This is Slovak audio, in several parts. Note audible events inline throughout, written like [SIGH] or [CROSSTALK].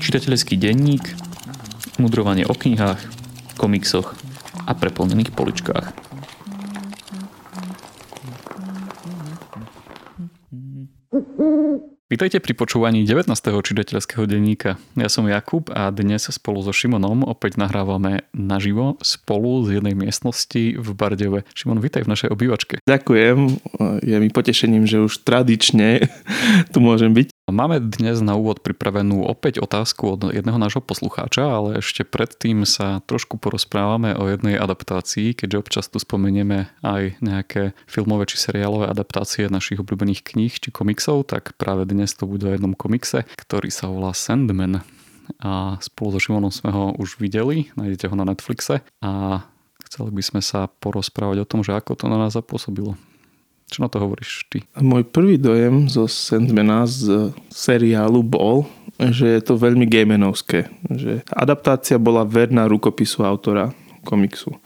Čitateľský denník, mudrovanie o knihách, komiksoch a preplnených poličkách. Vítajte pri počúvaní 19. čitateľského denníka. Ja som Jakub a dnes spolu so Šimonom opäť nahrávame naživo spolu z jednej miestnosti v Bardeve. Šimon, vítaj v našej obývačke. Ďakujem, je mi potešením, že už tradične [LAUGHS] tu môžem byť. Máme dnes na úvod pripravenú opäť otázku od jedného nášho poslucháča, ale ešte predtým sa trošku porozprávame o jednej adaptácii, keďže občas tu spomenieme aj nejaké filmové či seriálové adaptácie našich obľúbených kníh či komiksov, tak práve dnes to bude o jednom komikse, ktorý sa volá Sandman. A spolu so Šimonom sme ho už videli, nájdete ho na Netflixe a chceli by sme sa porozprávať o tom, že ako to na nás zapôsobilo. Čo na to hovoríš ty? Môj prvý dojem zo Sandmana z seriálu bol, že je to veľmi gamenovské. Že adaptácia bola verná rukopisu autora komiksu.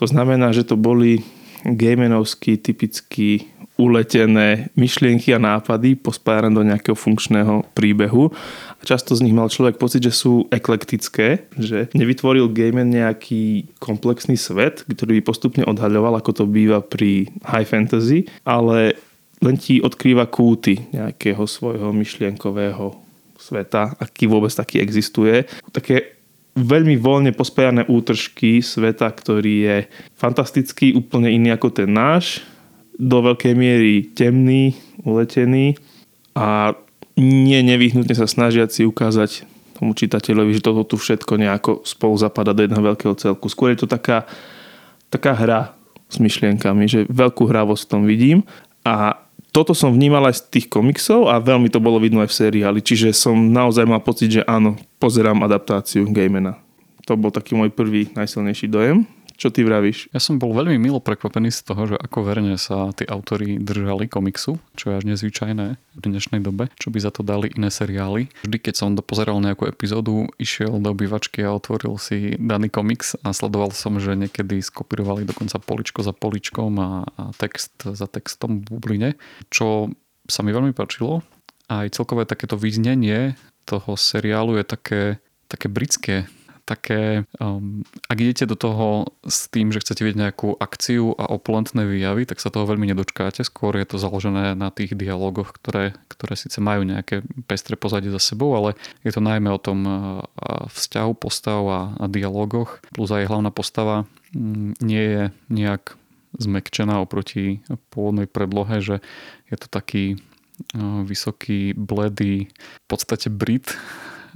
To znamená, že to boli gamenovský typický uletené myšlienky a nápady pospájane do nejakého funkčného príbehu. A často z nich mal človek pocit, že sú eklektické, že nevytvoril gamer nejaký komplexný svet, ktorý by postupne odhaľoval, ako to býva pri high fantasy, ale len ti odkrýva kúty nejakého svojho myšlienkového sveta, aký vôbec taký existuje. Také veľmi voľne pospajané útržky sveta, ktorý je fantastický, úplne iný ako ten náš, do veľkej miery temný, uletený a nie nevyhnutne sa snažiať si ukázať tomu čitateľovi, že toto tu všetko nejako spolu zapada do jedného veľkého celku. Skôr je to taká, taká hra s myšlienkami, že veľkú hravosť v tom vidím a toto som vnímal aj z tých komiksov a veľmi to bolo vidno aj v seriáli, čiže som naozaj mal pocit, že áno, pozerám adaptáciu Gamena. To bol taký môj prvý najsilnejší dojem. Čo ty vravíš? Ja som bol veľmi milo prekvapený z toho, že ako verne sa tí autory držali komiksu, čo je až nezvyčajné v dnešnej dobe, čo by za to dali iné seriály. Vždy, keď som dopozeral nejakú epizódu, išiel do obývačky a otvoril si daný komiks a sledoval som, že niekedy skopírovali dokonca poličko za poličkom a, a text za textom v bubline, čo sa mi veľmi páčilo. Aj celkové takéto vyznenie toho seriálu je také, také britské, také, um, ak idete do toho s tým, že chcete vidieť nejakú akciu a opulentné výjavy, tak sa toho veľmi nedočkáte. Skôr je to založené na tých dialogoch, ktoré, ktoré síce majú nejaké pestré pozadie za sebou, ale je to najmä o tom vzťahu postav a, a dialogoch. Plus aj hlavná postava um, nie je nejak zmekčená oproti pôvodnej predlohe, že je to taký vysoký, bledý, v podstate Brit,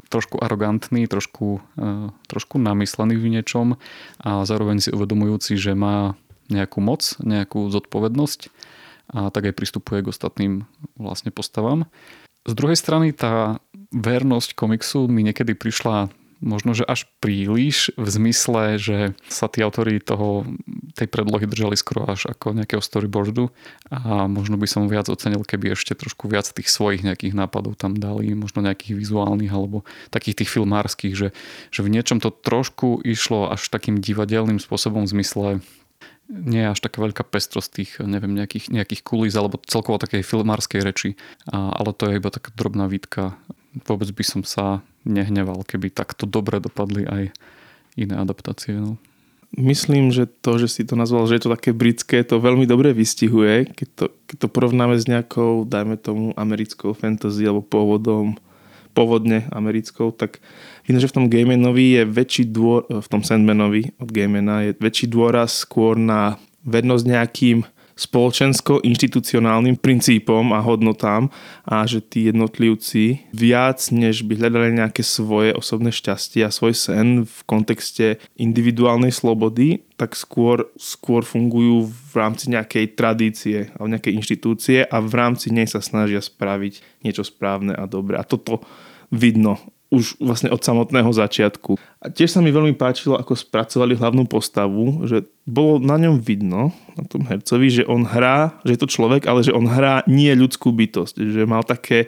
trošku arogantný, trošku, e, trošku namyslený v niečom a zároveň si uvedomujúci, že má nejakú moc, nejakú zodpovednosť a tak aj pristupuje k ostatným vlastne postavám. Z druhej strany tá vernosť komiksu mi niekedy prišla možno, že až príliš v zmysle, že sa tí autory toho, tej predlohy držali skoro až ako nejakého storyboardu a možno by som viac ocenil, keby ešte trošku viac tých svojich nejakých nápadov tam dali, možno nejakých vizuálnych alebo takých tých filmárskych, že, že v niečom to trošku išlo až takým divadelným spôsobom v zmysle nie je až taká veľká pestrosť tých, neviem, nejakých, nejakých kulís alebo celkovo takej filmárskej reči, a, ale to je iba taká drobná výtka. Vôbec by som sa nehneval, keby takto dobre dopadli aj iné adaptácie. No. Myslím, že to, že si to nazval, že je to také britské, to veľmi dobre vystihuje. Keď to, keď to porovnáme s nejakou, dajme tomu, americkou fantasy alebo pôvodom, pôvodne americkou, tak že v tom Gamenovi je väčší dôr, v tom Sandmanovi od Gamena je väčší dôraz skôr na vednosť nejakým spoločensko-inštitucionálnym princípom a hodnotám a že tí jednotlivci viac než by hľadali nejaké svoje osobné šťastie a svoj sen v kontexte individuálnej slobody, tak skôr, skôr fungujú v rámci nejakej tradície alebo nejakej inštitúcie a v rámci nej sa snažia spraviť niečo správne a dobré. A toto vidno už vlastne od samotného začiatku. A tiež sa mi veľmi páčilo, ako spracovali hlavnú postavu, že bolo na ňom vidno, na tom hercovi, že on hrá, že je to človek, ale že on hrá nie ľudskú bytosť. Že mal také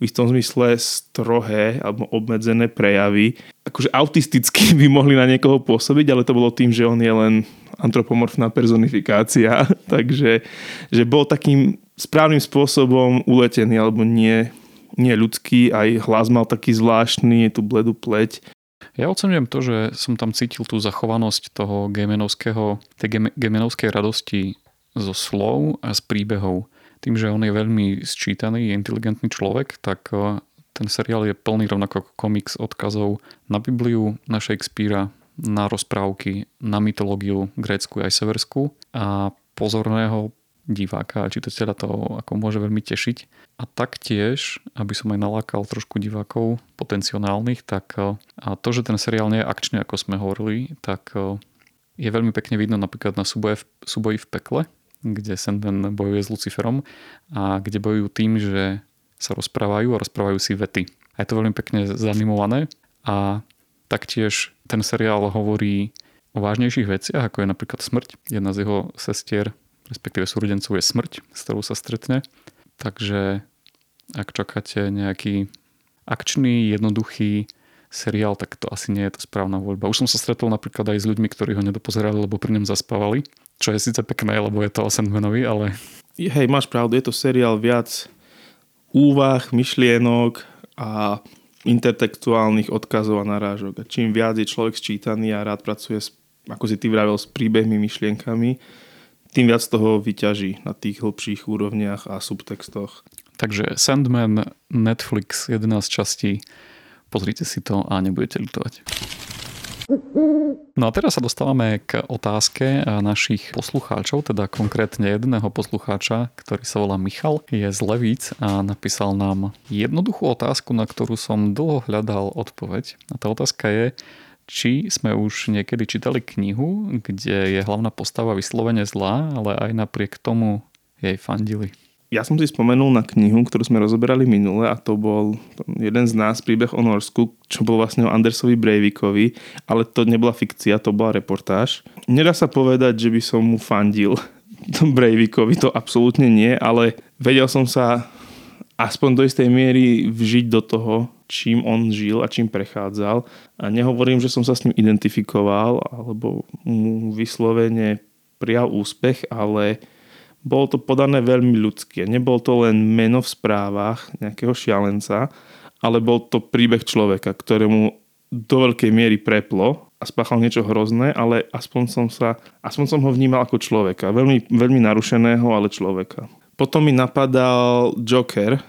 v istom zmysle strohé alebo obmedzené prejavy. Akože autisticky [LAUGHS] by mohli na niekoho pôsobiť, ale to bolo tým, že on je len antropomorfná personifikácia. [LAUGHS] Takže že bol takým správnym spôsobom uletený alebo nie, nie ľudský. Aj hlas mal taký zvláštny, je tu bledú pleť. Ja ocenujem to, že som tam cítil tú zachovanosť toho gemenovského, tej gemenovskej radosti zo slov a z príbehov. Tým, že on je veľmi sčítaný, inteligentný človek, tak e, ten seriál je plný rovnako ako komiks odkazov na Bibliu, na Shakespearea, na rozprávky, na mytológiu grécku aj severskú a pozorného diváka a čitateľa to ako môže veľmi tešiť. A taktiež, aby som aj nalákal trošku divákov potenciálnych, tak e, a to, že ten seriál nie je akčný, ako sme hovorili, tak e, je veľmi pekne vidno napríklad na súboji v, súboji v pekle, kde Sandman bojuje s Luciferom a kde bojujú tým, že sa rozprávajú a rozprávajú si vety. A je to veľmi pekne zanimované a taktiež ten seriál hovorí o vážnejších veciach, ako je napríklad smrť. Jedna z jeho sestier respektíve súrodencov je smrť, s ktorou sa stretne. Takže ak čakáte nejaký akčný, jednoduchý seriál, tak to asi nie je to správna voľba. Už som sa stretol napríklad aj s ľuďmi, ktorí ho nedopozerali, lebo pri ňom zaspávali, čo je síce pekné, lebo je to o Sandmanovi, ale... Hej, máš pravdu, je to seriál viac úvah, myšlienok a intertextuálnych odkazov a narážok. A čím viac je človek sčítaný a rád pracuje, s, ako si ty vravel, s príbehmi, myšlienkami, tým viac toho vyťaží na tých hlbších úrovniach a subtextoch. Takže Sandman, Netflix, 11 častí. Pozrite si to a nebudete ľutovať. No a teraz sa dostávame k otázke našich poslucháčov, teda konkrétne jedného poslucháča, ktorý sa volá Michal, je z Levíc a napísal nám jednoduchú otázku, na ktorú som dlho hľadal odpoveď. A tá otázka je, či sme už niekedy čítali knihu, kde je hlavná postava vyslovene zlá, ale aj napriek tomu jej fandili. Ja som si spomenul na knihu, ktorú sme rozoberali minule a to bol jeden z nás, príbeh o Norsku, čo bol vlastne o Andersovi Breivikovi, ale to nebola fikcia, to bola reportáž. Nedá sa povedať, že by som mu fandil [LAUGHS] Breivikovi, to absolútne nie, ale vedel som sa aspoň do istej miery vžiť do toho, čím on žil a čím prechádzal. A nehovorím, že som sa s ním identifikoval alebo mu vyslovene prijal úspech, ale bolo to podané veľmi ľudské. Nebol to len meno v správach nejakého šialenca, ale bol to príbeh človeka, ktorému do veľkej miery preplo a spáchal niečo hrozné, ale aspoň som, sa, aspoň som ho vnímal ako človeka. Veľmi, veľmi narušeného, ale človeka. Potom mi napadal Joker,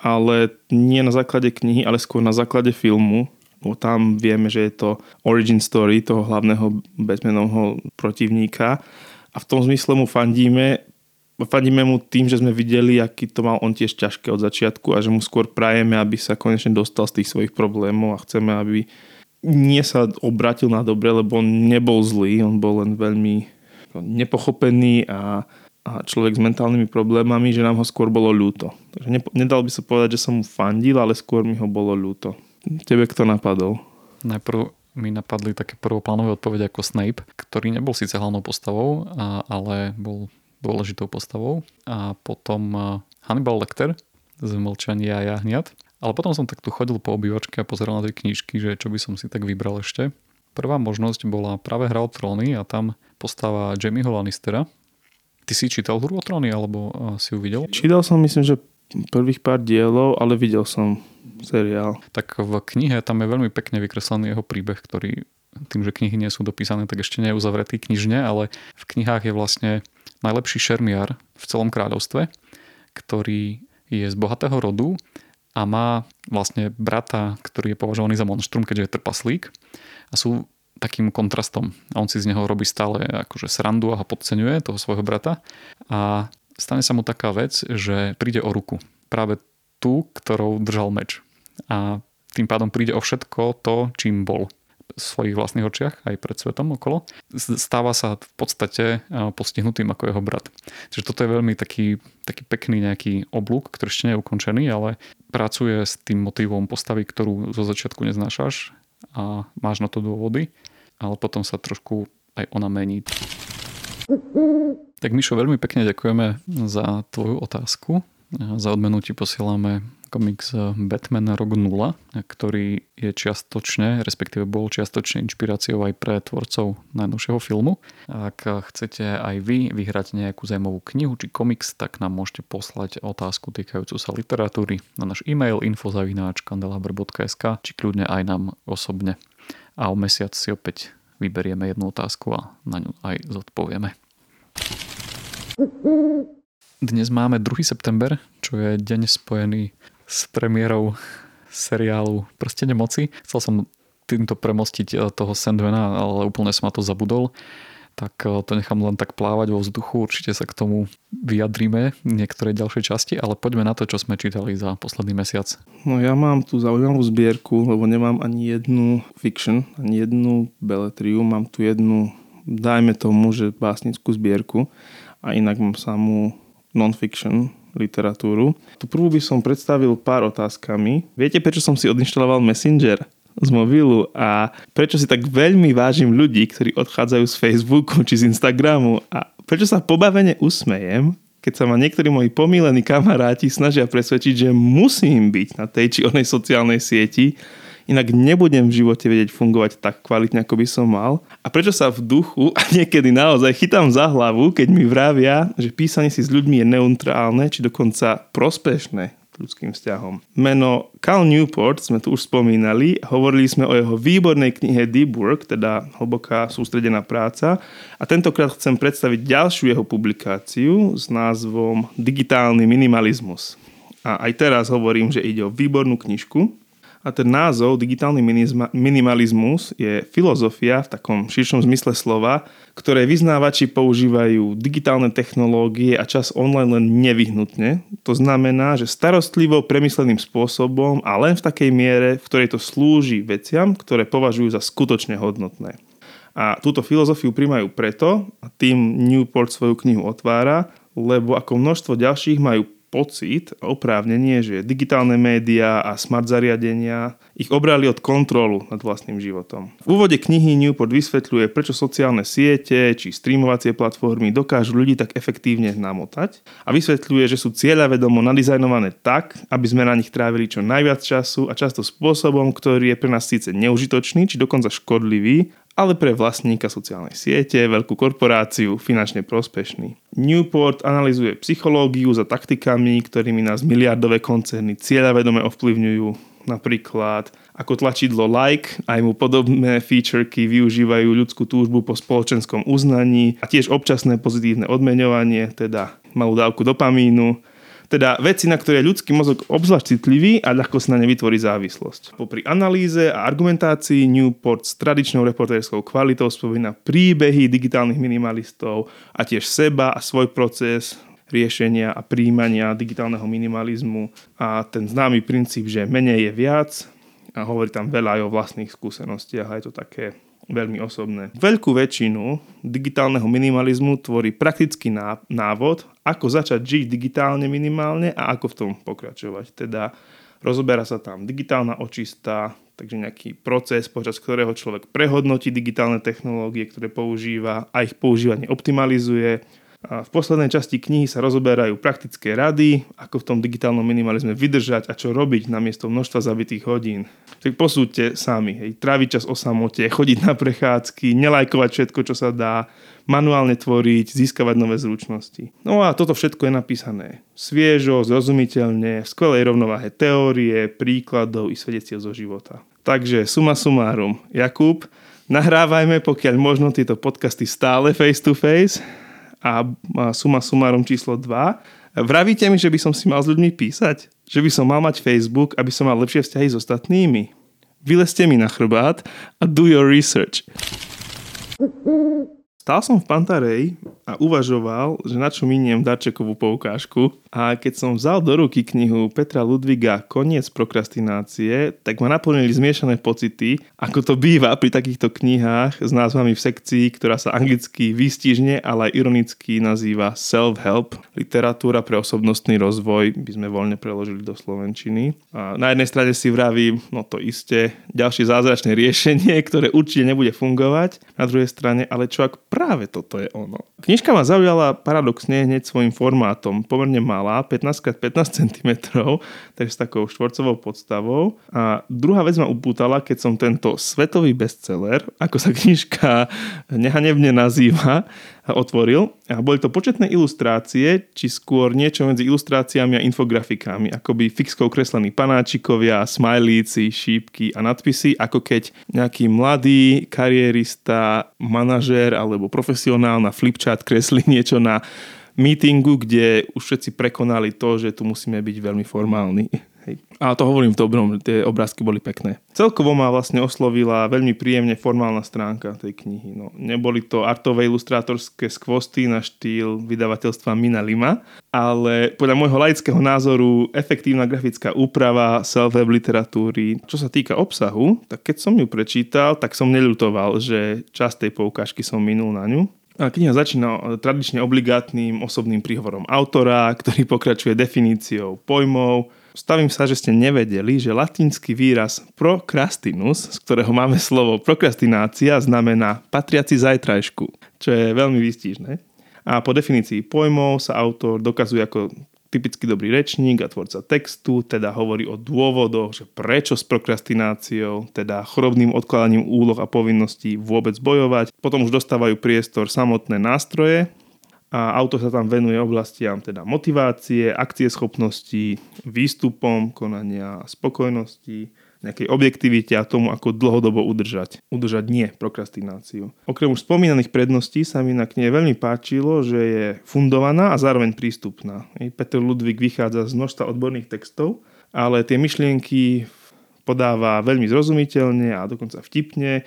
ale nie na základe knihy, ale skôr na základe filmu. Bo tam vieme, že je to origin story toho hlavného Batmanovho protivníka a v tom zmysle mu fandíme, fandíme mu tým, že sme videli, aký to mal on tiež ťažké od začiatku a že mu skôr prajeme, aby sa konečne dostal z tých svojich problémov a chceme, aby nie sa obratil na dobre, lebo on nebol zlý, on bol len veľmi nepochopený a a človek s mentálnymi problémami, že nám ho skôr bolo ľúto. Takže nedal by sa povedať, že som mu fandil, ale skôr mi ho bolo ľúto. Tebe kto napadol? Najprv mi napadli také prvoplánové odpovede ako Snape, ktorý nebol síce hlavnou postavou, ale bol dôležitou postavou. A potom Hannibal Lecter z Mlčania a jahniat. Ale potom som takto chodil po obývačke a pozeral na tie knižky, že čo by som si tak vybral ešte. Prvá možnosť bola práve hra o tróny a tam postava Jamieho Lannistera, Ty si čítal Hru o tróny, alebo si ju videl? Čítal som, myslím, že prvých pár dielov, ale videl som seriál. Tak v knihe tam je veľmi pekne vykreslený jeho príbeh, ktorý tým, že knihy nie sú dopísané, tak ešte nie je uzavretý knižne, ale v knihách je vlastne najlepší šermiar v celom kráľovstve, ktorý je z bohatého rodu a má vlastne brata, ktorý je považovaný za monštrum, keďže je trpaslík. A sú takým kontrastom. A on si z neho robí stále akože srandu a ho podceňuje, toho svojho brata. A stane sa mu taká vec, že príde o ruku. Práve tú, ktorou držal meč. A tým pádom príde o všetko to, čím bol v svojich vlastných očiach, aj pred svetom okolo. Stáva sa v podstate postihnutým ako jeho brat. Čiže toto je veľmi taký, taký pekný nejaký oblúk, ktorý ešte nie je ukončený, ale pracuje s tým motivom postavy, ktorú zo začiatku neznášaš a máš na to dôvody ale potom sa trošku aj ona mení. Tak Mišo, veľmi pekne ďakujeme za tvoju otázku. Za odmenu ti posielame komiks Batman rok 0, ktorý je čiastočne, respektíve bol čiastočne inšpiráciou aj pre tvorcov najnovšieho filmu. Ak chcete aj vy vyhrať nejakú zaujímavú knihu či komiks, tak nám môžete poslať otázku týkajúcu sa literatúry na náš e-mail infozavináč.kandelaber.sk či kľudne aj nám osobne. A o mesiac si opäť vyberieme jednu otázku a na ňu aj zodpovieme. Dnes máme 2. september, čo je deň spojený s premiérou seriálu Prstene moci. Chcel som týmto premostiť eh, toho Sandmana, ale úplne som ma to zabudol tak eh, to nechám len tak plávať vo vzduchu. Určite sa k tomu vyjadríme niektorej ďalšej časti, ale poďme na to, čo sme čítali za posledný mesiac. No ja mám tú zaujímavú zbierku, lebo nemám ani jednu fiction, ani jednu beletriu. Mám tu jednu, dajme tomu, že básnickú zbierku a inak mám samú non-fiction literatúru. Tu prvú by som predstavil pár otázkami. Viete, prečo som si odinštaloval Messenger? z mobilu a prečo si tak veľmi vážim ľudí, ktorí odchádzajú z Facebooku či z Instagramu a prečo sa pobavene usmejem, keď sa ma niektorí moji pomílení kamaráti snažia presvedčiť, že musím byť na tej či onej sociálnej sieti, inak nebudem v živote vedieť fungovať tak kvalitne, ako by som mal. A prečo sa v duchu a niekedy naozaj chytám za hlavu, keď mi vravia, že písanie si s ľuďmi je neutrálne, či dokonca prospešné ľudským vzťahom. Meno Cal Newport sme tu už spomínali, hovorili sme o jeho výbornej knihe Deep Work, teda hlboká sústredená práca a tentokrát chcem predstaviť ďalšiu jeho publikáciu s názvom Digitálny minimalizmus. A aj teraz hovorím, že ide o výbornú knižku, a ten názov, digitálny minimalizmus, je filozofia v takom širšom zmysle slova, ktoré vyznávači používajú digitálne technológie a čas online len nevyhnutne. To znamená, že starostlivo premysleným spôsobom a len v takej miere, v ktorej to slúži veciam, ktoré považujú za skutočne hodnotné. A túto filozofiu príjmajú preto, a tým Newport svoju knihu otvára, lebo ako množstvo ďalších majú pocit a oprávnenie, že digitálne médiá a smart zariadenia ich obrali od kontrolu nad vlastným životom. V úvode knihy Newport vysvetľuje, prečo sociálne siete či streamovacie platformy dokážu ľudí tak efektívne namotať a vysvetľuje, že sú cieľavedomo nadizajnované tak, aby sme na nich trávili čo najviac času a často spôsobom, ktorý je pre nás síce neužitočný či dokonca škodlivý, ale pre vlastníka sociálnej siete, veľkú korporáciu, finančne prospešný. Newport analizuje psychológiu za taktikami, ktorými nás miliardové koncerny cieľavedome ovplyvňujú, napríklad ako tlačidlo like, aj mu podobné featureky využívajú ľudskú túžbu po spoločenskom uznaní a tiež občasné pozitívne odmeňovanie, teda malú dávku dopamínu, teda veci, na ktoré ľudský mozog obzvlášť citlivý a ľahko sa na ne vytvorí závislosť. Popri analýze a argumentácii Newport s tradičnou reportérskou kvalitou spomína príbehy digitálnych minimalistov a tiež seba a svoj proces riešenia a príjmania digitálneho minimalizmu a ten známy princíp, že menej je viac a hovorí tam veľa aj o vlastných skúsenostiach a je to také veľmi osobné. Veľkú väčšinu digitálneho minimalizmu tvorí praktický návod, ako začať žiť digitálne minimálne a ako v tom pokračovať. Teda rozoberá sa tam digitálna očista, takže nejaký proces, počas ktorého človek prehodnotí digitálne technológie, ktoré používa a ich používanie optimalizuje, a v poslednej časti knihy sa rozoberajú praktické rady, ako v tom digitálnom minimalizme vydržať a čo robiť namiesto množstva zabitých hodín. Tak posúďte sami, hej, tráviť čas o samote, chodiť na prechádzky, nelajkovať všetko, čo sa dá, manuálne tvoriť, získavať nové zručnosti. No a toto všetko je napísané sviežo, zrozumiteľne, v skvelej rovnováhe teórie, príkladov i svedectiev zo života. Takže suma sumárum, Jakub, nahrávajme pokiaľ možno tieto podcasty stále face to face, a suma sumárom číslo 2. Vravíte mi, že by som si mal s ľuďmi písať? Že by som mal mať Facebook, aby som mal lepšie vzťahy s ostatnými? Vylezte mi na chrbát a do your research. Stál som v Pantarej a uvažoval, že na čo miniem darčekovú poukážku a keď som vzal do ruky knihu Petra Ludviga Koniec prokrastinácie, tak ma naplnili zmiešané pocity, ako to býva pri takýchto knihách s názvami v sekcii, ktorá sa anglicky výstižne, ale aj ironicky nazýva self-help, literatúra pre osobnostný rozvoj, by sme voľne preložili do slovenčiny. A na jednej strane si vravím, no to isté, ďalšie zázračné riešenie, ktoré určite nebude fungovať, na druhej strane, ale čo ak práve toto je ono. Knižka ma zaujala paradoxne hneď svojim formátom, pomerne malá malá, 15x15 cm, takže s takou štvorcovou podstavou. A druhá vec ma upútala, keď som tento svetový bestseller, ako sa knižka nehanebne nazýva, otvoril. A boli to početné ilustrácie, či skôr niečo medzi ilustráciami a infografikami, akoby fixkou kreslení panáčikovia, smajlíci, šípky a nadpisy, ako keď nejaký mladý karierista, manažér alebo profesionál na flipchart kreslí niečo na meetingu, kde už všetci prekonali to, že tu musíme byť veľmi formálni. Hej. A to hovorím v dobrom, tie obrázky boli pekné. Celkovo ma vlastne oslovila veľmi príjemne formálna stránka tej knihy. No, neboli to artové ilustrátorské skvosty na štýl vydavateľstva Mina Lima, ale podľa môjho laického názoru efektívna grafická úprava self-web literatúry. Čo sa týka obsahu, tak keď som ju prečítal, tak som neľutoval, že časť tej poukážky som minul na ňu. Kniha začína tradične obligátnym osobným príhovorom autora, ktorý pokračuje definíciou pojmov, Stavím sa, že ste nevedeli, že latinský výraz procrastinus, z ktorého máme slovo prokrastinácia, znamená patriaci zajtrajšku, čo je veľmi výstižné. A po definícii pojmov sa autor dokazuje ako typicky dobrý rečník a tvorca textu, teda hovorí o dôvodoch, že prečo s prokrastináciou, teda chorobným odkladaním úloh a povinností vôbec bojovať. Potom už dostávajú priestor samotné nástroje, a autor sa tam venuje oblastiam teda motivácie, schopnosti, výstupom, konania spokojnosti, nejakej objektivite a tomu, ako dlhodobo udržať. Udržať nie prokrastináciu. Okrem už spomínaných predností sa mi na knihe veľmi páčilo, že je fundovaná a zároveň prístupná. Peter Ludvík vychádza z množstva odborných textov, ale tie myšlienky podáva veľmi zrozumiteľne a dokonca vtipne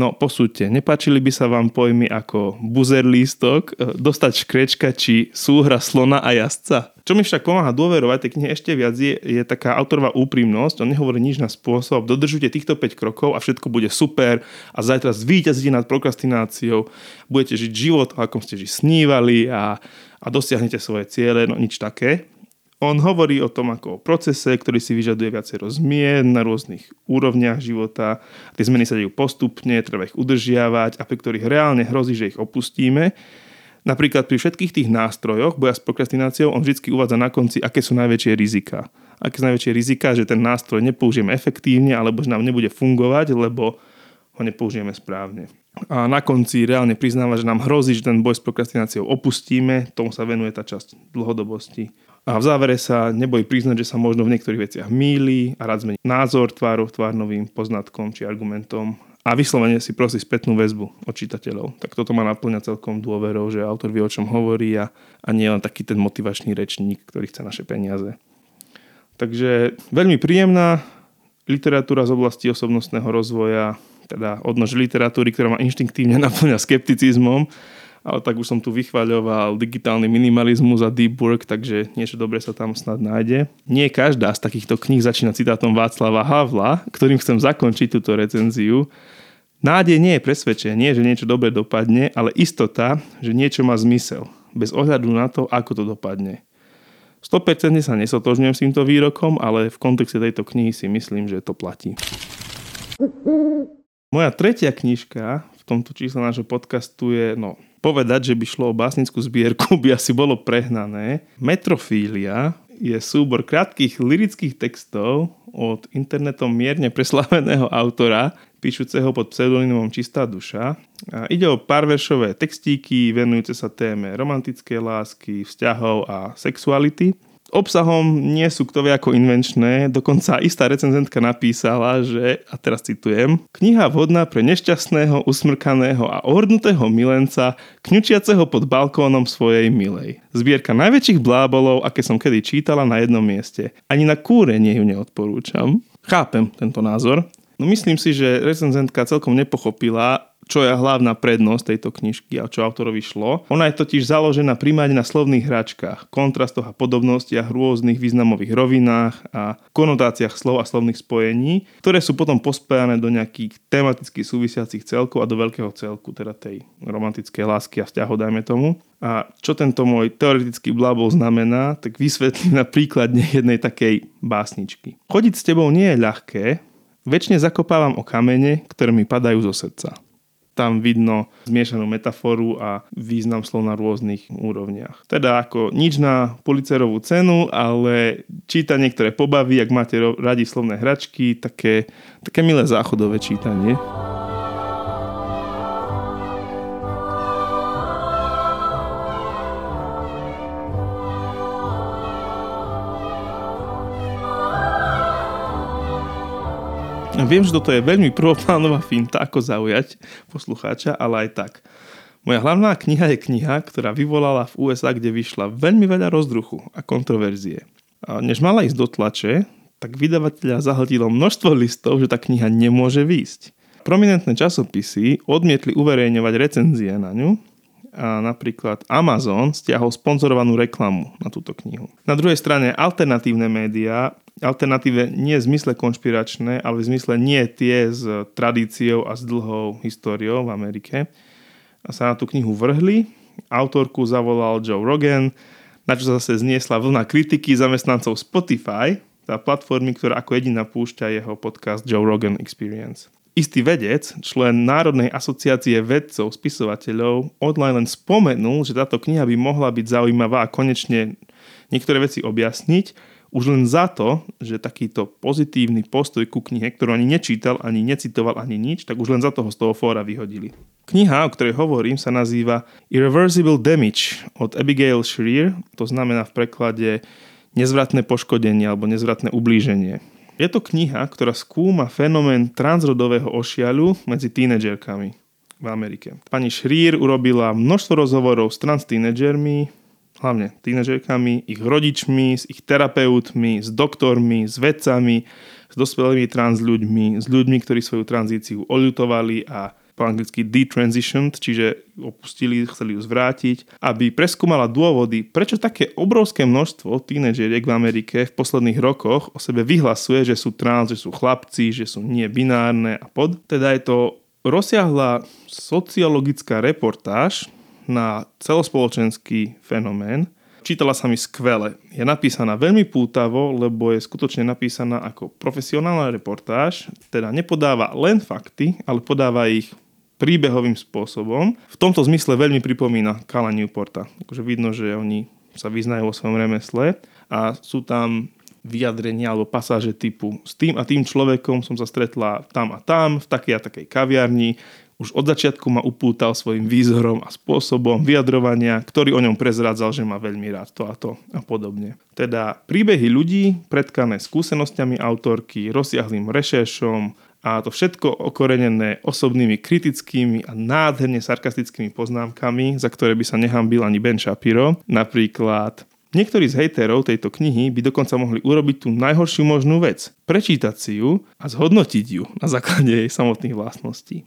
No posúďte, nepáčili by sa vám pojmy ako buzer lístok, e, dostať škrečka či súhra slona a jazdca? Čo mi však pomáha dôverovať tej knihe ešte viac je, je taká autorová úprimnosť, on nehovorí nič na spôsob, dodržujte týchto 5 krokov a všetko bude super a zajtra zvíťazíte nad prokrastináciou, budete žiť život, ako ste žiť snívali a, a dosiahnete svoje ciele, no nič také. On hovorí o tom ako o procese, ktorý si vyžaduje viacero zmien na rôznych úrovniach života. Tie zmeny sa dejú postupne, treba ich udržiavať a pri ktorých reálne hrozí, že ich opustíme. Napríklad pri všetkých tých nástrojoch boja s prokrastináciou on vždy uvádza na konci, aké sú najväčšie rizika. Aké sú najväčšie rizika, že ten nástroj nepoužijeme efektívne alebo že nám nebude fungovať, lebo ho nepoužijeme správne. A na konci reálne priznáva, že nám hrozí, že ten boj s prokrastináciou opustíme, tomu sa venuje tá časť dlhodobosti. A v závere sa neboj priznať, že sa možno v niektorých veciach míli a rád zmení názor tvárov tvár novým poznatkom či argumentom a vyslovene si prosí spätnú väzbu od čitateľov. Tak toto ma naplňa celkom dôverou, že autor vie, o čom hovorí a, a nie len taký ten motivačný rečník, ktorý chce naše peniaze. Takže veľmi príjemná literatúra z oblasti osobnostného rozvoja, teda odnož literatúry, ktorá ma inštinktívne [LAUGHS] naplňa skepticizmom, ale tak už som tu vychváľoval digitálny minimalizmus a deep work, takže niečo dobré sa tam snad nájde. Nie každá z takýchto kníh začína citátom Václava Havla, ktorým chcem zakončiť túto recenziu. Nádej nie je presvedčenie, že niečo dobre dopadne, ale istota, že niečo má zmysel, bez ohľadu na to, ako to dopadne. 100% sa nesotožňujem s týmto výrokom, ale v kontexte tejto knihy si myslím, že to platí. Moja tretia knižka v tomto čísle nášho podcastu je, no, povedať, že by šlo o básnickú zbierku, [LAUGHS] by asi bolo prehnané. Metrofília je súbor krátkých lirických textov od internetom mierne preslaveného autora, píšuceho pod pseudonymom Čistá duša. A ide o pár veršové textíky venujúce sa téme romantickej lásky, vzťahov a sexuality. Obsahom nie sú kto vie ako invenčné, dokonca istá recenzentka napísala, že, a teraz citujem, kniha vhodná pre nešťastného, usmrkaného a ohrdnutého milenca, kňučiaceho pod balkónom svojej milej. Zbierka najväčších blábolov, aké som kedy čítala na jednom mieste. Ani na kúrenie ju neodporúčam. Chápem tento názor, No myslím si, že recenzentka celkom nepochopila, čo je hlavná prednosť tejto knižky a čo autorovi šlo. Ona je totiž založená primárne na slovných hračkách, kontrastoch a podobnostiach, rôznych významových rovinách a konotáciách slov a slovných spojení, ktoré sú potom pospájane do nejakých tematicky súvisiacich celkov a do veľkého celku, teda tej romantickej lásky a vzťahu, dajme tomu. A čo tento môj teoretický blábol znamená, tak vysvetlím na príklade jednej takej básničky. Chodiť s tebou nie je ľahké, väčšine zakopávam o kamene, ktoré mi padajú zo srdca. Tam vidno zmiešanú metaforu a význam slov na rôznych úrovniach. Teda ako nič na policerovú cenu, ale číta niektoré pobaví, ak máte radi slovné hračky, také, také milé záchodové čítanie. Viem, že toto je veľmi prvoplánová finta, ako zaujať poslucháča, ale aj tak. Moja hlavná kniha je kniha, ktorá vyvolala v USA, kde vyšla veľmi veľa rozdruchu a kontroverzie. A než mala ísť do tlače, tak vydavateľa zahltilo množstvo listov, že tá kniha nemôže výjsť. Prominentné časopisy odmietli uverejňovať recenzie na ňu a napríklad Amazon stiahol sponzorovanú reklamu na túto knihu. Na druhej strane alternatívne médiá alternatíve nie v zmysle konšpiračné, ale v zmysle nie tie s tradíciou a s dlhou históriou v Amerike. Sa na tú knihu vrhli. Autorku zavolal Joe Rogan, na čo zase zniesla vlna kritiky zamestnancov Spotify, tá platformy, ktorá ako jediná púšťa jeho podcast Joe Rogan Experience. Istý vedec, člen Národnej asociácie vedcov, spisovateľov, online len spomenul, že táto kniha by mohla byť zaujímavá a konečne niektoré veci objasniť, už len za to, že takýto pozitívny postoj ku knihe, ktorú ani nečítal, ani necitoval, ani nič, tak už len za toho z toho fóra vyhodili. Kniha, o ktorej hovorím, sa nazýva Irreversible Damage od Abigail Shrier, to znamená v preklade nezvratné poškodenie alebo nezvratné ublíženie. Je to kniha, ktorá skúma fenomén transrodového ošialu medzi tínedžerkami v Amerike. Pani Shrier urobila množstvo rozhovorov s trans tínedžermi, hlavne tínežerkami, ich rodičmi, s ich terapeutmi, s doktormi, s vedcami, s dospelými trans ľuďmi, s ľuďmi, ktorí svoju tranzíciu oľutovali a po anglicky detransitioned, čiže opustili, chceli ju zvrátiť, aby preskúmala dôvody, prečo také obrovské množstvo tínedžeriek v Amerike v posledných rokoch o sebe vyhlasuje, že sú trans, že sú chlapci, že sú nie binárne a pod. Teda je to rozsiahla sociologická reportáž, na celospoločenský fenomén. Čítala sa mi skvele. Je napísaná veľmi pútavo, lebo je skutočne napísaná ako profesionálna reportáž, teda nepodáva len fakty, ale podáva ich príbehovým spôsobom. V tomto zmysle veľmi pripomína Kala Newporta. Akože vidno, že oni sa vyznajú vo svojom remesle a sú tam vyjadrenia alebo pasáže typu s tým a tým človekom som sa stretla tam a tam, v takej a takej kaviarni, už od začiatku ma upútal svojim výzorom a spôsobom vyjadrovania, ktorý o ňom prezrádzal, že má veľmi rád to a to a podobne. Teda príbehy ľudí, predkané skúsenosťami autorky, rozsiahlým rešeršom a to všetko okorenené osobnými kritickými a nádherne sarkastickými poznámkami, za ktoré by sa nehambil ani Ben Shapiro. Napríklad Niektorí z hejterov tejto knihy by dokonca mohli urobiť tú najhoršiu možnú vec. Prečítať si ju a zhodnotiť ju na základe jej samotných vlastností.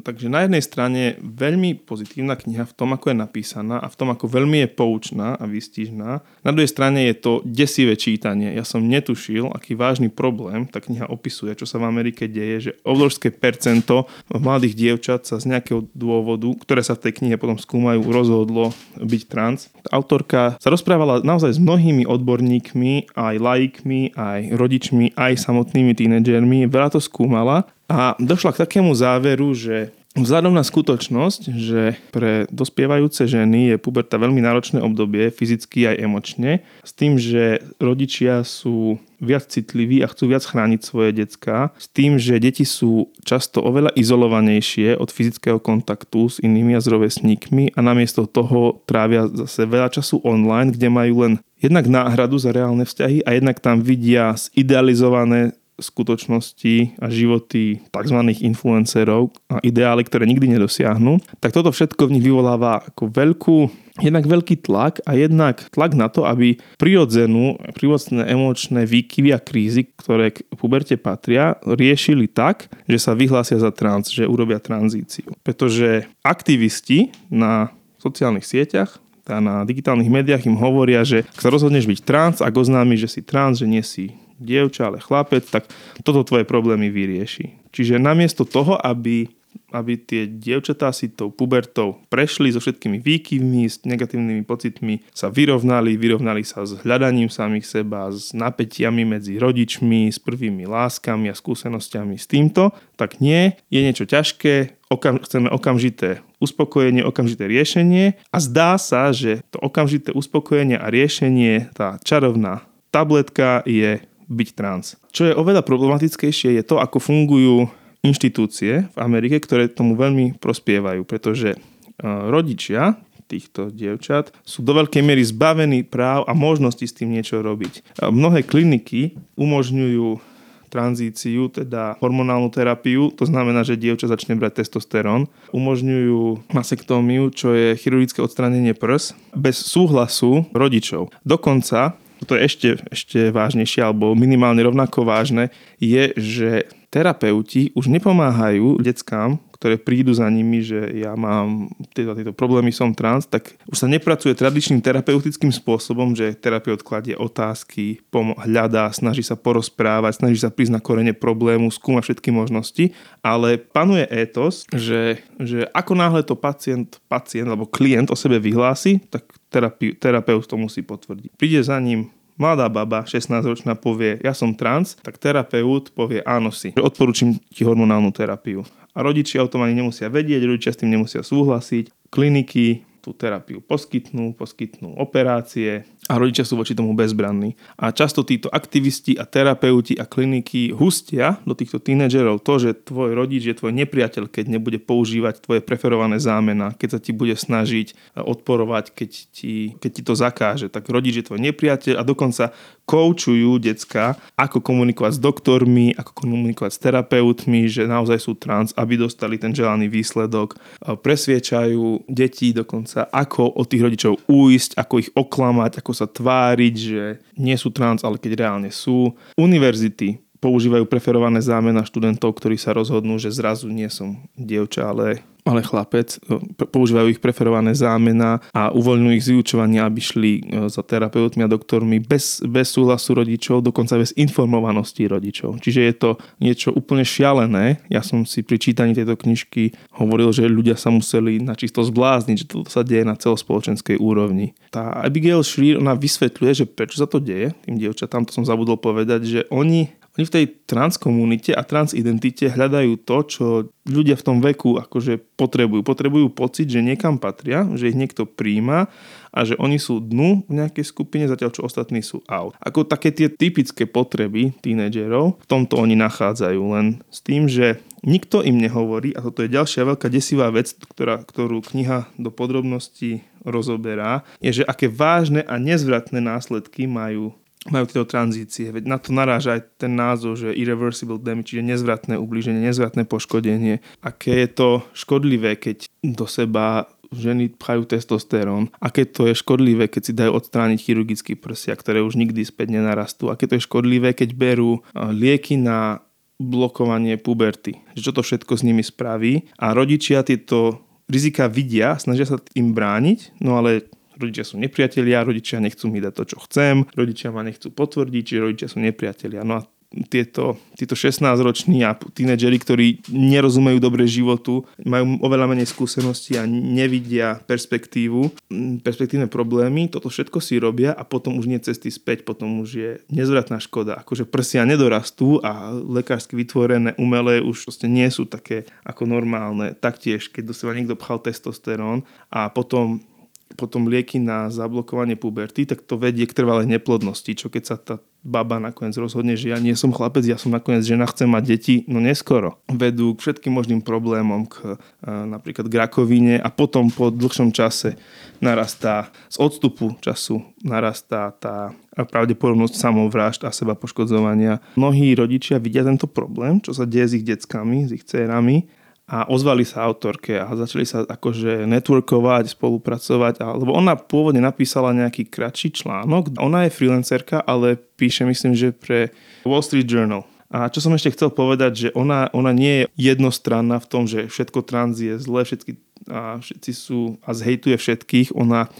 Takže na jednej strane veľmi pozitívna kniha v tom, ako je napísaná a v tom, ako veľmi je poučná a výstižná. Na druhej strane je to desivé čítanie. Ja som netušil, aký vážny problém tá kniha opisuje, čo sa v Amerike deje, že obrovské percento mladých dievčat sa z nejakého dôvodu, ktoré sa v tej knihe potom skúmajú, rozhodlo byť trans. Autorka sa rozprávala naozaj s mnohými odborníkmi, aj laikmi, aj rodičmi, aj samotnými tínedžermi. Veľa to skúmala a došla k takému záveru, že Vzhľadom na skutočnosť, že pre dospievajúce ženy je puberta veľmi náročné obdobie, fyzicky aj emočne, s tým, že rodičia sú viac citliví a chcú viac chrániť svoje decka, s tým, že deti sú často oveľa izolovanejšie od fyzického kontaktu s inými a s rovesníkmi a namiesto toho trávia zase veľa času online, kde majú len jednak náhradu za reálne vzťahy a jednak tam vidia zidealizované skutočnosti a životy tzv. influencerov a ideály, ktoré nikdy nedosiahnu, tak toto všetko v nich vyvoláva ako veľkú jednak veľký tlak a jednak tlak na to, aby prirodzenú, prirodzené emočné výkyvy a krízy, ktoré k puberte patria, riešili tak, že sa vyhlásia za trans, že urobia tranzíciu. Pretože aktivisti na sociálnych sieťach a na digitálnych médiách im hovoria, že ak sa rozhodneš byť trans, ak oznámiš, že si trans, že nie si dievča, ale chlapec, tak toto tvoje problémy vyrieši. Čiže namiesto toho, aby aby tie dievčatá si tou pubertou prešli so všetkými výkyvmi, s negatívnymi pocitmi, sa vyrovnali, vyrovnali sa s hľadaním samých seba, s napätiami medzi rodičmi, s prvými láskami a skúsenosťami s týmto, tak nie, je niečo ťažké, okam, chceme okamžité uspokojenie, okamžité riešenie a zdá sa, že to okamžité uspokojenie a riešenie, tá čarovná tabletka je byť trans. Čo je oveľa problematickejšie je to, ako fungujú inštitúcie v Amerike, ktoré tomu veľmi prospievajú, pretože e, rodičia týchto dievčat sú do veľkej miery zbavení práv a možnosti s tým niečo robiť. Mnohé kliniky umožňujú tranzíciu, teda hormonálnu terapiu, to znamená, že dievča začne brať testosterón. Umožňujú masektómiu, čo je chirurgické odstránenie prs, bez súhlasu rodičov. Dokonca, to je ešte, ešte vážnejšie, alebo minimálne rovnako vážne, je, že terapeuti už nepomáhajú deckám, ktoré prídu za nimi, že ja mám tieto, tieto problémy, som trans, tak už sa nepracuje tradičným terapeutickým spôsobom, že terapeut kladie otázky, pom- hľadá, snaží sa porozprávať, snaží sa prísť na korene problému, skúma všetky možnosti, ale panuje étos, že, že ako náhle to pacient, pacient alebo klient o sebe vyhlási, tak terapi- terapeut to musí potvrdiť. Príde za ním mladá baba, 16-ročná, povie, ja som trans, tak terapeut povie, áno si. Odporúčam ti hormonálnu terapiu a rodičia o tom ani nemusia vedieť, rodičia s tým nemusia súhlasiť. Kliniky tú terapiu poskytnú, poskytnú operácie a rodičia sú voči tomu bezbranní. A často títo aktivisti a terapeuti a kliniky hustia do týchto tínedžerov to, že tvoj rodič je tvoj nepriateľ, keď nebude používať tvoje preferované zámena, keď sa ti bude snažiť e, odporovať, keď ti, keď ti to zakáže. Tak rodič je tvoj nepriateľ a dokonca koučujú decka, ako komunikovať s doktormi, ako komunikovať s terapeutmi, že naozaj sú trans, aby dostali ten želaný výsledok. E, presviečajú deti dokonca sa, ako od tých rodičov újsť, ako ich oklamať, ako sa tváriť, že nie sú trans, ale keď reálne sú. Univerzity používajú preferované zámena študentov, ktorí sa rozhodnú, že zrazu nie som dievča, ale ale chlapec, e, používajú ich preferované zámena a uvoľňujú ich z vyučovania, aby šli e, za terapeutmi a doktormi bez, bez súhlasu rodičov, dokonca bez informovanosti rodičov. Čiže je to niečo úplne šialené. Ja som si pri čítaní tejto knižky hovoril, že ľudia sa museli načisto zblázniť, že to sa deje na celospoločenskej úrovni. Tá Abigail Shreer, ona vysvetľuje, že prečo sa to deje tým dievčatám, to som zabudol povedať, že oni oni v tej transkomunite a transidentite hľadajú to, čo ľudia v tom veku akože potrebujú. Potrebujú pocit, že niekam patria, že ich niekto príjma a že oni sú dnu v nejakej skupine, zatiaľ čo ostatní sú out. Ako také tie typické potreby tínedžerov, v tomto oni nachádzajú, len s tým, že nikto im nehovorí, a toto je ďalšia veľká desivá vec, ktorá, ktorú kniha do podrobností rozoberá, je, že aké vážne a nezvratné následky majú majú tieto tranzície. Veď na to naráža aj ten názov, že irreversible damage, čiže nezvratné ublíženie, nezvratné poškodenie. Aké je to škodlivé, keď do seba ženy pchajú testosterón, aké to je škodlivé, keď si dajú odstrániť chirurgické prsia, ktoré už nikdy späť nenarastú, aké to je škodlivé, keď berú lieky na blokovanie puberty, čo to všetko s nimi spraví a rodičia tieto rizika vidia, snažia sa im brániť, no ale rodičia sú nepriatelia, rodičia nechcú mi dať to, čo chcem, rodičia ma nechcú potvrdiť, čiže rodičia sú nepriatelia. No a tieto, títo 16-roční a tínedžeri, ktorí nerozumejú dobre životu, majú oveľa menej skúseností a nevidia perspektívu, perspektívne problémy, toto všetko si robia a potom už nie cesty späť, potom už je nezvratná škoda. Akože prsia nedorastú a lekársky vytvorené umelé už proste nie sú také ako normálne. Taktiež, keď do seba niekto pchal testosterón a potom potom lieky na zablokovanie puberty, tak to vedie k trvalej neplodnosti, čo keď sa tá baba nakoniec rozhodne, že ja nie som chlapec, ja som nakoniec žena, chcem mať deti, no neskoro. Vedú k všetkým možným problémom, k, napríklad k rakovine a potom po dlhšom čase narastá, z odstupu času narastá tá pravdepodobnosť samovrážd a seba poškodzovania. Mnohí rodičia vidia tento problém, čo sa deje s ich deckami, s ich dcerami a ozvali sa autorke a začali sa akože networkovať, spolupracovať, a, lebo ona pôvodne napísala nejaký kratší článok. Ona je freelancerka, ale píše myslím, že pre Wall Street Journal. A čo som ešte chcel povedať, že ona, ona nie je jednostranná v tom, že všetko trans je zlé, všetky, a všetci sú a zhejtuje všetkých. Ona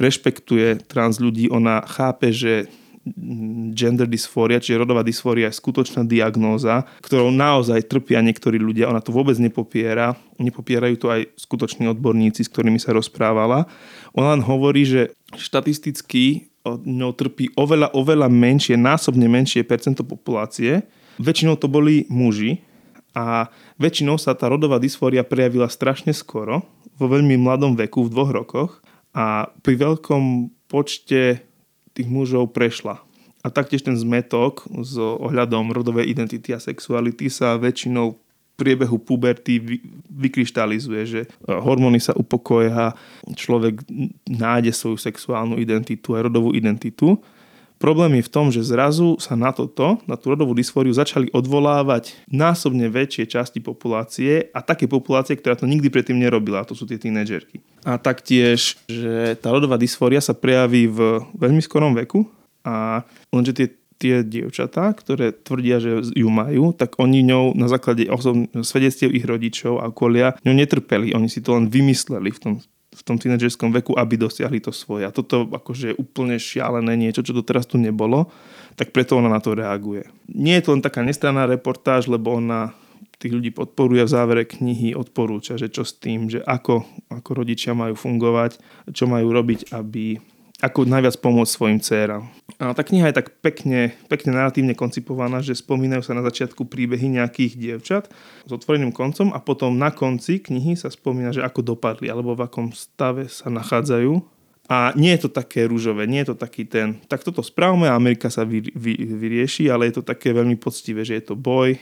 rešpektuje trans ľudí, ona chápe, že gender dysphoria, čiže rodová dysfória je skutočná diagnóza, ktorou naozaj trpia niektorí ľudia. Ona to vôbec nepopiera. Nepopierajú to aj skutoční odborníci, s ktorými sa rozprávala. Ona len hovorí, že štatisticky ňou trpí oveľa, oveľa menšie, násobne menšie percento populácie. Väčšinou to boli muži, a väčšinou sa tá rodová dysfória prejavila strašne skoro, vo veľmi mladom veku, v dvoch rokoch a pri veľkom počte tých mužov prešla. A taktiež ten zmetok s ohľadom rodovej identity a sexuality sa väčšinou priebehu puberty vykryštalizuje, že e, hormóny sa upokoja, človek nájde svoju sexuálnu identitu a rodovú identitu. Problém je v tom, že zrazu sa na toto, na tú rodovú dysfóriu začali odvolávať násobne väčšie časti populácie a také populácie, ktorá to nikdy predtým nerobila, to sú tie tínedžerky. A taktiež, že tá rodová dysfória sa prejaví v veľmi skorom veku a lenže tie tie dievčatá, ktoré tvrdia, že ju majú, tak oni ňou na základe svedectiev ich rodičov a okolia ňou netrpeli. Oni si to len vymysleli v tom v tom tínedžerskom veku, aby dosiahli to svoje. A toto akože je úplne šialené niečo, čo teraz tu nebolo, tak preto ona na to reaguje. Nie je to len taká nestranná reportáž, lebo ona tých ľudí podporuje v závere knihy, odporúča, že čo s tým, že ako, ako rodičia majú fungovať, čo majú robiť, aby ako najviac pomôcť svojim dcerám. A tá kniha je tak pekne, pekne narratívne koncipovaná, že spomínajú sa na začiatku príbehy nejakých dievčat s otvoreným koncom a potom na konci knihy sa spomína, že ako dopadli alebo v akom stave sa nachádzajú. A nie je to také rúžové, nie je to taký ten, tak toto správme a Amerika sa vy, vy, vyrieši, ale je to také veľmi poctivé, že je to boj,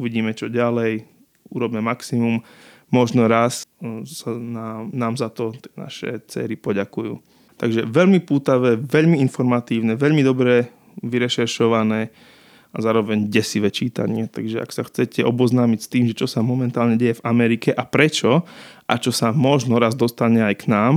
uvidíme čo ďalej, urobme maximum, možno raz mm, sa nám, nám za to naše céry poďakujú. Takže veľmi pútavé, veľmi informatívne, veľmi dobre vyrešeršované a zároveň desivé čítanie. Takže ak sa chcete oboznámiť s tým, že čo sa momentálne deje v Amerike a prečo a čo sa možno raz dostane aj k nám,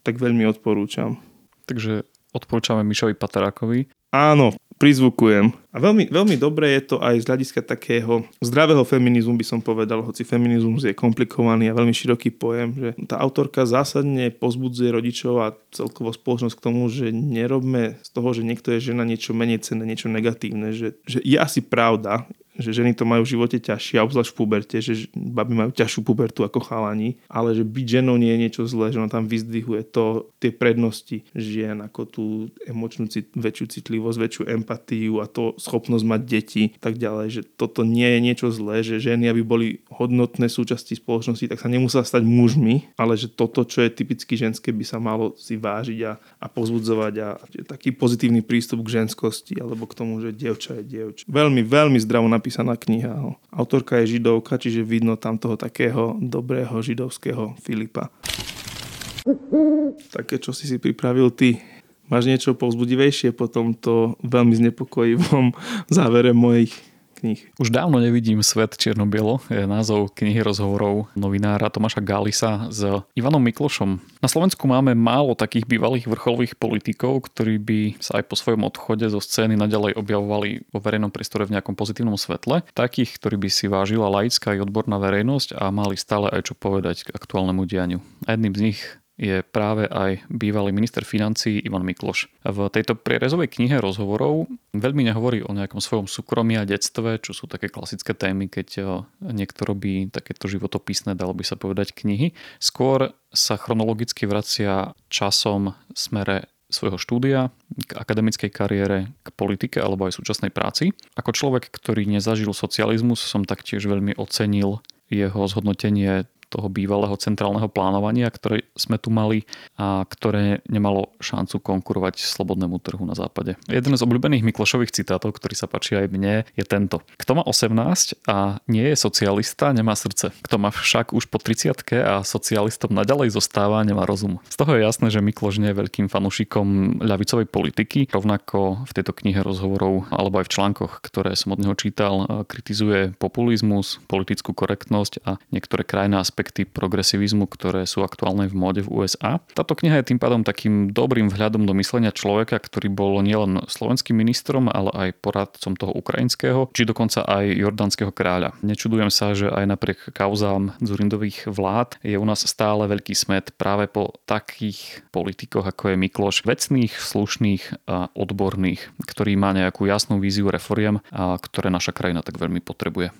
tak veľmi odporúčam. Takže odporúčame Mišovi Paterákovi. Áno, prizvukujem. A veľmi, veľmi dobre je to aj z hľadiska takého zdravého feminizmu, by som povedal, hoci feminizmus je komplikovaný a veľmi široký pojem, že tá autorka zásadne pozbudzuje rodičov a celkovo spoločnosť k tomu, že nerobme z toho, že niekto je žena niečo menej cenné, niečo negatívne, že, že je asi pravda, že ženy to majú v živote ťažšie, obzvlášť v puberte, že baby majú ťažšiu pubertu ako chalani, ale že byť ženou nie je niečo zlé, že ona tam vyzdvihuje to, tie prednosti žien, ako tú emočnú cit, väčšiu citlivosť, väčšiu empatiu a to schopnosť mať deti, tak ďalej, že toto nie je niečo zlé, že ženy, aby boli hodnotné súčasti spoločnosti, tak sa nemusela stať mužmi, ale že toto, čo je typicky ženské, by sa malo si vážiť a, a pozbudzovať a, a taký pozitívny prístup k ženskosti alebo k tomu, že dievča je dievča. Veľmi, veľmi zdravo napísané napísaná kniha. Autorka je židovka, čiže vidno tam toho takého dobrého židovského Filipa. Také, čo si si pripravil ty. Máš niečo povzbudivejšie po tomto veľmi znepokojivom [LAUGHS] závere mojich kníh. Už dávno nevidím Svet čierno-bielo, je názov knihy rozhovorov novinára Tomáša Galisa s Ivanom Miklošom. Na Slovensku máme málo takých bývalých vrcholových politikov, ktorí by sa aj po svojom odchode zo scény naďalej objavovali vo verejnom priestore v nejakom pozitívnom svetle. Takých, ktorí by si vážila laická i odborná verejnosť a mali stále aj čo povedať k aktuálnemu dianiu. A jedným z nich je práve aj bývalý minister financí Ivan Mikloš. V tejto prierezovej knihe rozhovorov veľmi nehovorí o nejakom svojom súkromí a detstve, čo sú také klasické témy, keď eh, niekto robí takéto životopisné, dalo by sa povedať, knihy. Skôr sa chronologicky vracia časom smere svojho štúdia, k akademickej kariére, k politike alebo aj súčasnej práci. Ako človek, ktorý nezažil socializmus, som taktiež veľmi ocenil jeho zhodnotenie toho bývalého centrálneho plánovania, ktoré sme tu mali a ktoré nemalo šancu konkurovať slobodnému trhu na západe. Jeden z obľúbených Miklošových citátov, ktorý sa páči aj mne, je tento. Kto má 18 a nie je socialista, nemá srdce. Kto má však už po 30 a socialistom naďalej zostáva, nemá rozum. Z toho je jasné, že Mikloš nie je veľkým fanúšikom ľavicovej politiky, rovnako v tejto knihe rozhovorov alebo aj v článkoch, ktoré som od neho čítal, kritizuje populizmus, politickú korektnosť a niektoré krajné aspekty progresivizmu, ktoré sú aktuálne v móde v USA. Táto kniha je tým pádom takým dobrým vhľadom do myslenia človeka, ktorý bol nielen slovenským ministrom, ale aj poradcom toho ukrajinského, či dokonca aj jordánskeho kráľa. Nečudujem sa, že aj napriek kauzám Zurindových vlád je u nás stále veľký smet práve po takých politikoch, ako je Mikloš, vecných, slušných a odborných, ktorý má nejakú jasnú víziu reforiem, a ktoré naša krajina tak veľmi potrebuje.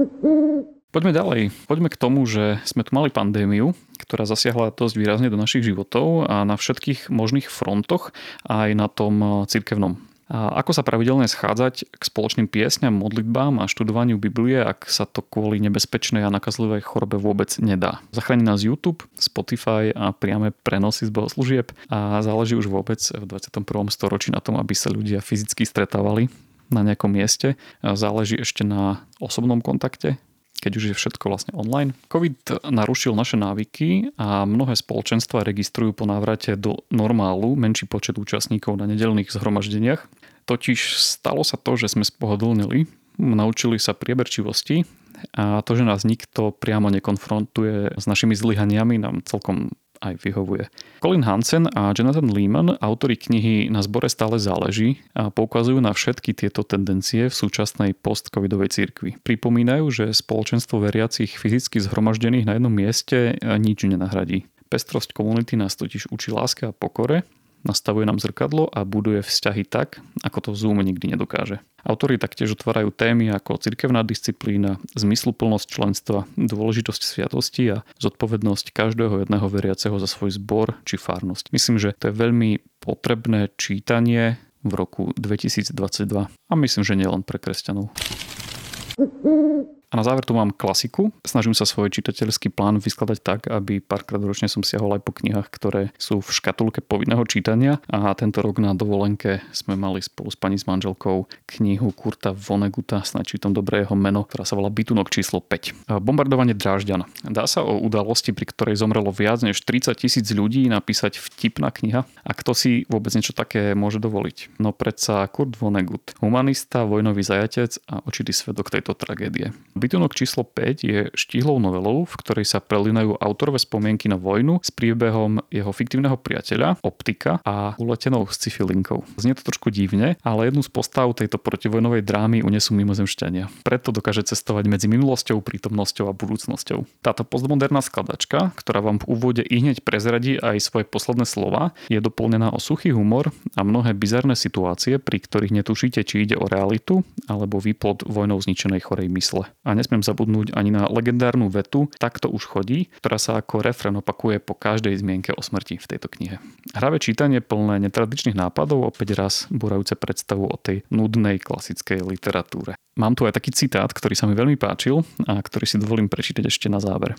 [LAUGHS] Poďme ďalej. Poďme k tomu, že sme tu mali pandémiu, ktorá zasiahla dosť výrazne do našich životov a na všetkých možných frontoch, aj na tom cirkevnom. A ako sa pravidelne schádzať k spoločným piesňam, modlitbám a študovaniu Biblie, ak sa to kvôli nebezpečnej a nakazlivej chorobe vôbec nedá. Zachráni nás YouTube, Spotify a priame prenosy z bohoslúžieb a záleží už vôbec v 21. storočí na tom, aby sa ľudia fyzicky stretávali na nejakom mieste. Záleží ešte na osobnom kontakte, keď už je všetko vlastne online. COVID narušil naše návyky a mnohé spoločenstva registrujú po návrate do normálu menší počet účastníkov na nedelných zhromaždeniach. Totiž stalo sa to, že sme spohodlnili, naučili sa prieberčivosti a to, že nás nikto priamo nekonfrontuje s našimi zlyhaniami, nám celkom aj vyhovuje. Colin Hansen a Jonathan Lehman, autori knihy Na zbore stále záleží, a poukazujú na všetky tieto tendencie v súčasnej post-covidovej cirkvi. Pripomínajú, že spoločenstvo veriacich fyzicky zhromaždených na jednom mieste nič nenahradí. Pestrosť komunity nás totiž učí láske a pokore nastavuje nám zrkadlo a buduje vzťahy tak, ako to Zoom nikdy nedokáže. Autori taktiež otvárajú témy ako cirkevná disciplína, zmysluplnosť členstva, dôležitosť sviatosti a zodpovednosť každého jedného veriaceho za svoj zbor či fárnosť. Myslím, že to je veľmi potrebné čítanie v roku 2022 a myslím, že nielen pre kresťanov. [LAUGHS] A na záver tu mám klasiku. Snažím sa svoj čitateľský plán vyskladať tak, aby párkrát ročne som siahol aj po knihách, ktoré sú v škatulke povinného čítania. A tento rok na dovolenke sme mali spolu s pani s manželkou knihu Kurta Voneguta, snad čítam dobre jeho meno, ktorá sa volá Bytunok číslo 5. Bombardovanie Drážďan. Dá sa o udalosti, pri ktorej zomrelo viac než 30 tisíc ľudí napísať vtipná kniha? A kto si vôbec niečo také môže dovoliť? No predsa Kurt Vonnegut, humanista, vojnový zajatec a očitý svedok tejto tragédie. Bytunok číslo 5 je štihlou novelou, v ktorej sa prelinajú autorové spomienky na vojnu s príbehom jeho fiktívneho priateľa, optika a uletenou sci-fi linkou. Znie to trošku divne, ale jednu z postav tejto protivojnovej drámy unesú mimozemšťania. Preto dokáže cestovať medzi minulosťou, prítomnosťou a budúcnosťou. Táto postmoderná skladačka, ktorá vám v úvode i hneď prezradí aj svoje posledné slova, je doplnená o suchý humor a mnohé bizarné situácie, pri ktorých netušíte, či ide o realitu alebo výplod vojnou zničenej chorej mysle. A nesmiem zabudnúť ani na legendárnu vetu Tak to už chodí, ktorá sa ako refren opakuje po každej zmienke o smrti v tejto knihe. Hravé čítanie plné netradičných nápadov opäť raz burajúce predstavu o tej nudnej klasickej literatúre. Mám tu aj taký citát, ktorý sa mi veľmi páčil a ktorý si dovolím prečítať ešte na záver.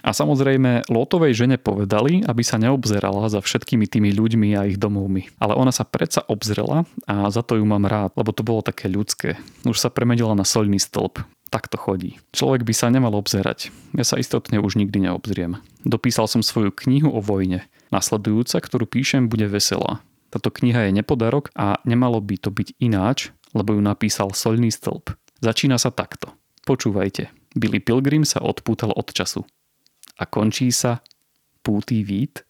A samozrejme, Lótovej žene povedali, aby sa neobzerala za všetkými tými ľuďmi a ich domovmi. Ale ona sa predsa obzrela a za to ju mám rád, lebo to bolo také ľudské. Už sa premenila na solný stĺp tak to chodí. Človek by sa nemal obzerať. Ja sa istotne už nikdy neobzriem. Dopísal som svoju knihu o vojne. Nasledujúca, ktorú píšem, bude veselá. Táto kniha je nepodarok a nemalo by to byť ináč, lebo ju napísal Solný stĺp. Začína sa takto. Počúvajte. Billy Pilgrim sa odpútal od času. A končí sa Pútý vít.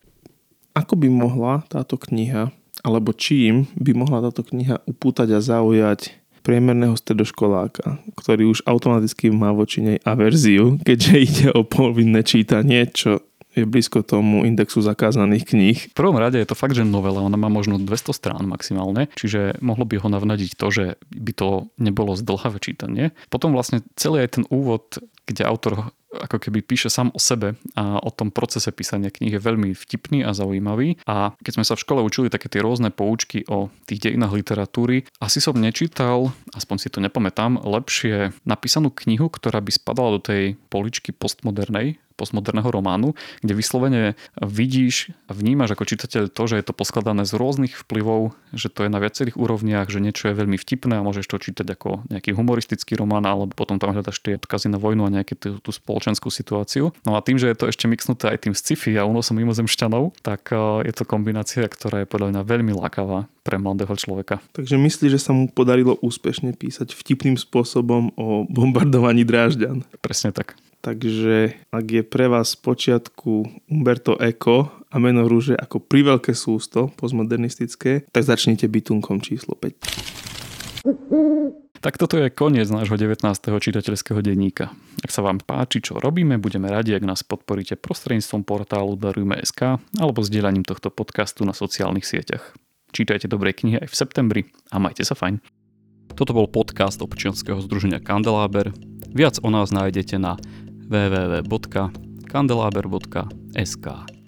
Ako by mohla táto kniha, alebo čím by mohla táto kniha upútať a zaujať priemerného stredoškoláka, ktorý už automaticky má voči nej averziu, keďže [LAUGHS] ide o povinné čítanie, čo je blízko tomu indexu zakázaných kníh. V prvom rade je to fakt, že novela, ona má možno 200 strán maximálne, čiže mohlo by ho navnadiť to, že by to nebolo zdlhavé čítanie. Potom vlastne celý aj ten úvod, kde autor ako keby píše sám o sebe a o tom procese písania kníh je veľmi vtipný a zaujímavý. A keď sme sa v škole učili také tie rôzne poučky o tých dejinách literatúry, asi som nečítal, aspoň si to nepamätám, lepšie napísanú knihu, ktorá by spadala do tej poličky postmodernej, postmoderného románu, kde vyslovene vidíš vnímaš ako čitateľ to, že je to poskladané z rôznych vplyvov, že to je na viacerých úrovniach, že niečo je veľmi vtipné a môžeš to čítať ako nejaký humoristický román, alebo potom tam hľadaš tie odkazy na vojnu a nejakú tú, tú spoločenskú situáciu. No a tým, že je to ešte mixnuté aj tým sci-fi a unosom mimozemšťanov, tak e, je to kombinácia, ktorá je podľa mňa veľmi lákavá pre mladého človeka. Takže myslíš, že sa mu podarilo úspešne písať vtipným spôsobom o bombardovaní Drážďan? Presne tak. Takže ak je pre vás počiatku Umberto Eco a meno rúže ako priveľké sústo postmodernistické, tak začnite bytunkom číslo 5. Tak toto je koniec nášho 19. čitateľského denníka. Ak sa vám páči, čo robíme, budeme radi, ak nás podporíte prostredníctvom portálu Darujme.sk alebo zdieľaním tohto podcastu na sociálnych sieťach. Čítajte dobré knihy aj v septembri a majte sa fajn. Toto bol podcast občianského združenia Kandeláber. Viac o nás nájdete na www.kandelaber.sk